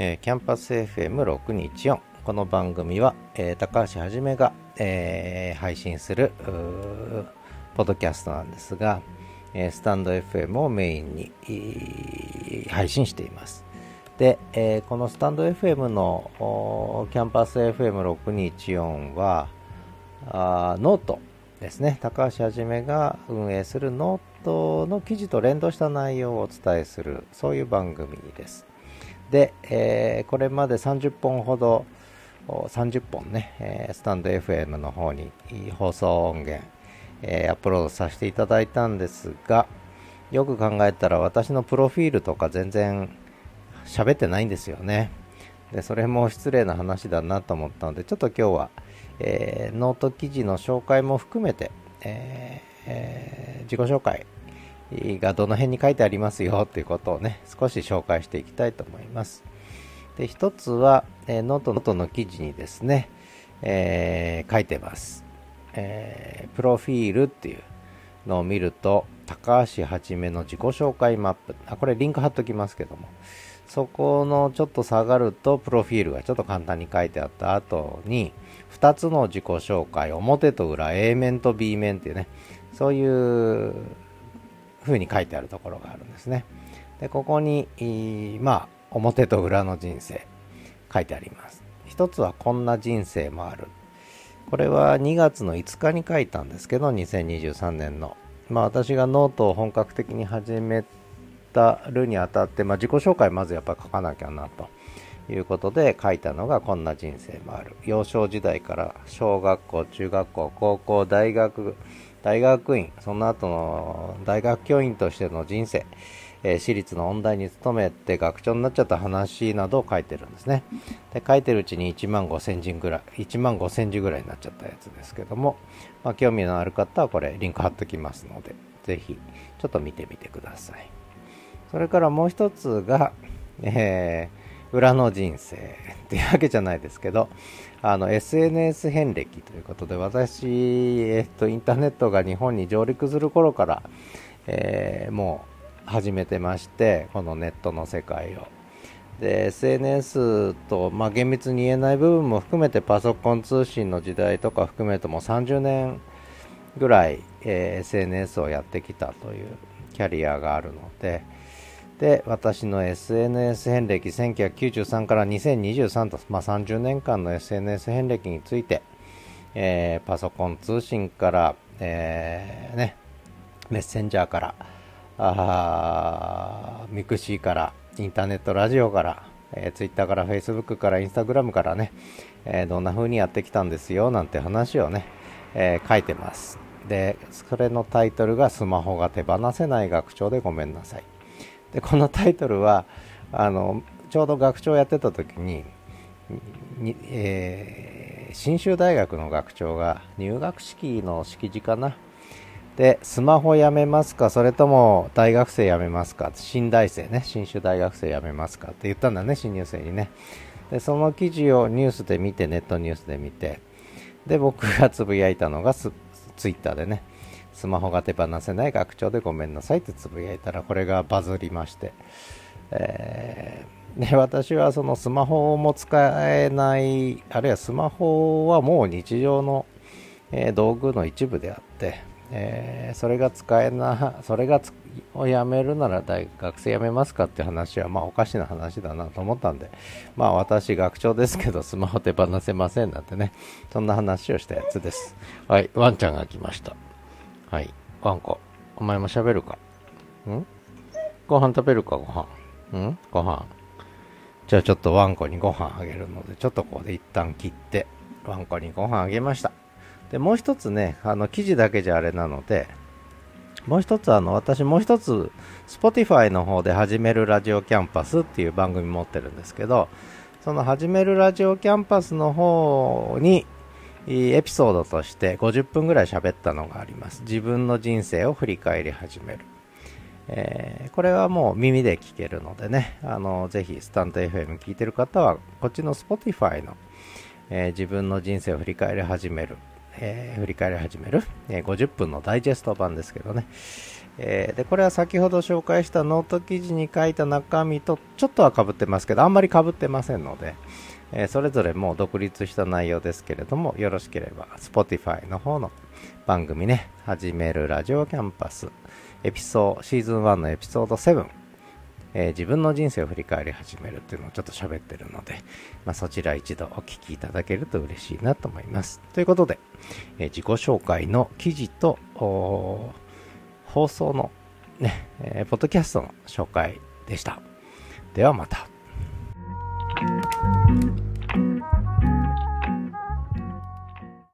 えー、キャンパス FM624 この番組は、えー、高橋はじめが、えー、配信するポッドキャストなんですが、え、スタンド FM をメインに配信しています。で、え、このスタンド FM のキャンパス FM6214 はあノートですね。高橋はじめが運営するノートの記事と連動した内容をお伝えするそういう番組です。で、えー、これまで30本ほど30本ね、えー、スタンド FM の方に放送音源、えー、アップロードさせていただいたんですがよく考えたら私のプロフィールとか全然喋ってないんですよね。でそれも失礼な話だなと思ったのでちょっと今日は、えー、ノート記事の紹介も含めて、えー、自己紹介がどの辺に書いてありますよということをね、少し紹介していきたいと思います。で、一つは、えー、 note、note の記事にですね、えー、書いてます。えー、プロフィールっていうのを見ると、高橋はじめの自己紹介マップ。あ、これリンク貼っときますけども。そこのちょっと下がると、プロフィールがちょっと簡単に書いてあった後に、2つの自己紹介、表と裏、A 面と B 面っていうね、そういう風に書いてあるところがあるんですね。で、ここに、まあ、表と裏の人生書いてあります。一つはこんな人生もある。これは2月の5日に書いたんですけど、2023年の。まあ私がノートを本格的に始めたるにあたって、まあ自己紹介まずやっぱ書かなきゃなということで書いたのがこんな人生もある。幼少時代から小学校、中学校、高校、大学、大学院、その後の大学教員としての人生、えー、私立の音大に勤めて学長になっちゃった話などを書いてるんですね。で書いてるうちに1万5000字ぐらい、1万5千字ぐらいになっちゃったやつですけども、まあ、興味のある方はこれリンク貼っときますので、ぜひちょっと見てみてください。それからもう一つが、えー、裏の人生っていうわけじゃないですけど、あの SNS 遍歴ということで私、えっと、インターネットが日本に上陸する頃から、えー、もう始めてましてこのネットの世界を。で SNS と、まあ、厳密に言えない部分も含めてパソコン通信の時代とか含めても30年ぐらい、えー、SNS をやってきたというキャリアがあるので、で私の SNS 遍歴1993から2023と、まあ、30年間の SNS 遍歴について、えー、パソコン通信から、えー、ね、メッセンジャーからあ mixi からインターネットラジオから、えー、ツイッターからフェイスブックからインスタグラムからね、えー、どんな風にやってきたんですよなんて話をね、えー、書いてます。でそれのタイトルがスマホが手放せない学長でごめんなさい。でこのタイトルはあのちょうど学長やってた時にに、えー、信州大学の学長が入学式の式辞かな。でスマホやめますかそれとも大学生やめますか新大生ね信州大学生やめますかって言ったんだね新入生にね。でその記事をニュースで見てネットニュースで見て。で僕がつぶやいたのがツイッターでね。スマホが手放せない学長でごめんなさいってつぶやいたらこれがバズりまして、えー、私はそのスマホも使えないあるいはスマホはもう日常の、えー、道具の一部であって、えー、それが使えなそれがをやめるなら大学生辞めますかって話はまあおかしな話だなと思ったんでまあ私学長ですけどスマホ手放せませんなんてねそんな話をしたやつです。はいワンちゃんが来ました。はい。ワンコ。お前も喋るか？ん？ご飯食べるか？ご飯。ん？ご飯。じゃあちょっとワンコにご飯あげるので、ちょっとここで一旦切って、ワンコにご飯あげました。で、もう一つね、あの、記事だけじゃあれなので、もう一つあの、私もう一つ、Spotify の方で始めるラジオキャンパスっていう番組持ってるんですけど、その始めるラジオキャンパスの方に、エピソードとして50分ぐらい喋ったのがあります。自分の人生を振り返り始める。えー、これはもう耳で聞けるのでね、あのぜひスタンド FM 聞いてる方は、こっちの Spotify の、えー、自分の人生を振り返り始める、えー、振り返り始める、え50分のダイジェスト版ですけどね、え、でこれは先ほど紹介したノート記事に書いた中身とちょっとはかぶってますけどあんまりかぶってませんので、えー、それぞれもう独立した内容ですけれどもよろしければ Spotify の方の番組ね始めるラジオキャンパスエピソードシーズン1のエピソード7えー、自分の人生を振り返り始めるっていうのをちょっと喋ってるので、まあ、そちら一度お聞きいただけると嬉しいなと思います。ということで、えー、自己紹介の記事と放送のね、えー、ポッドキャストの紹介でした。ではまた。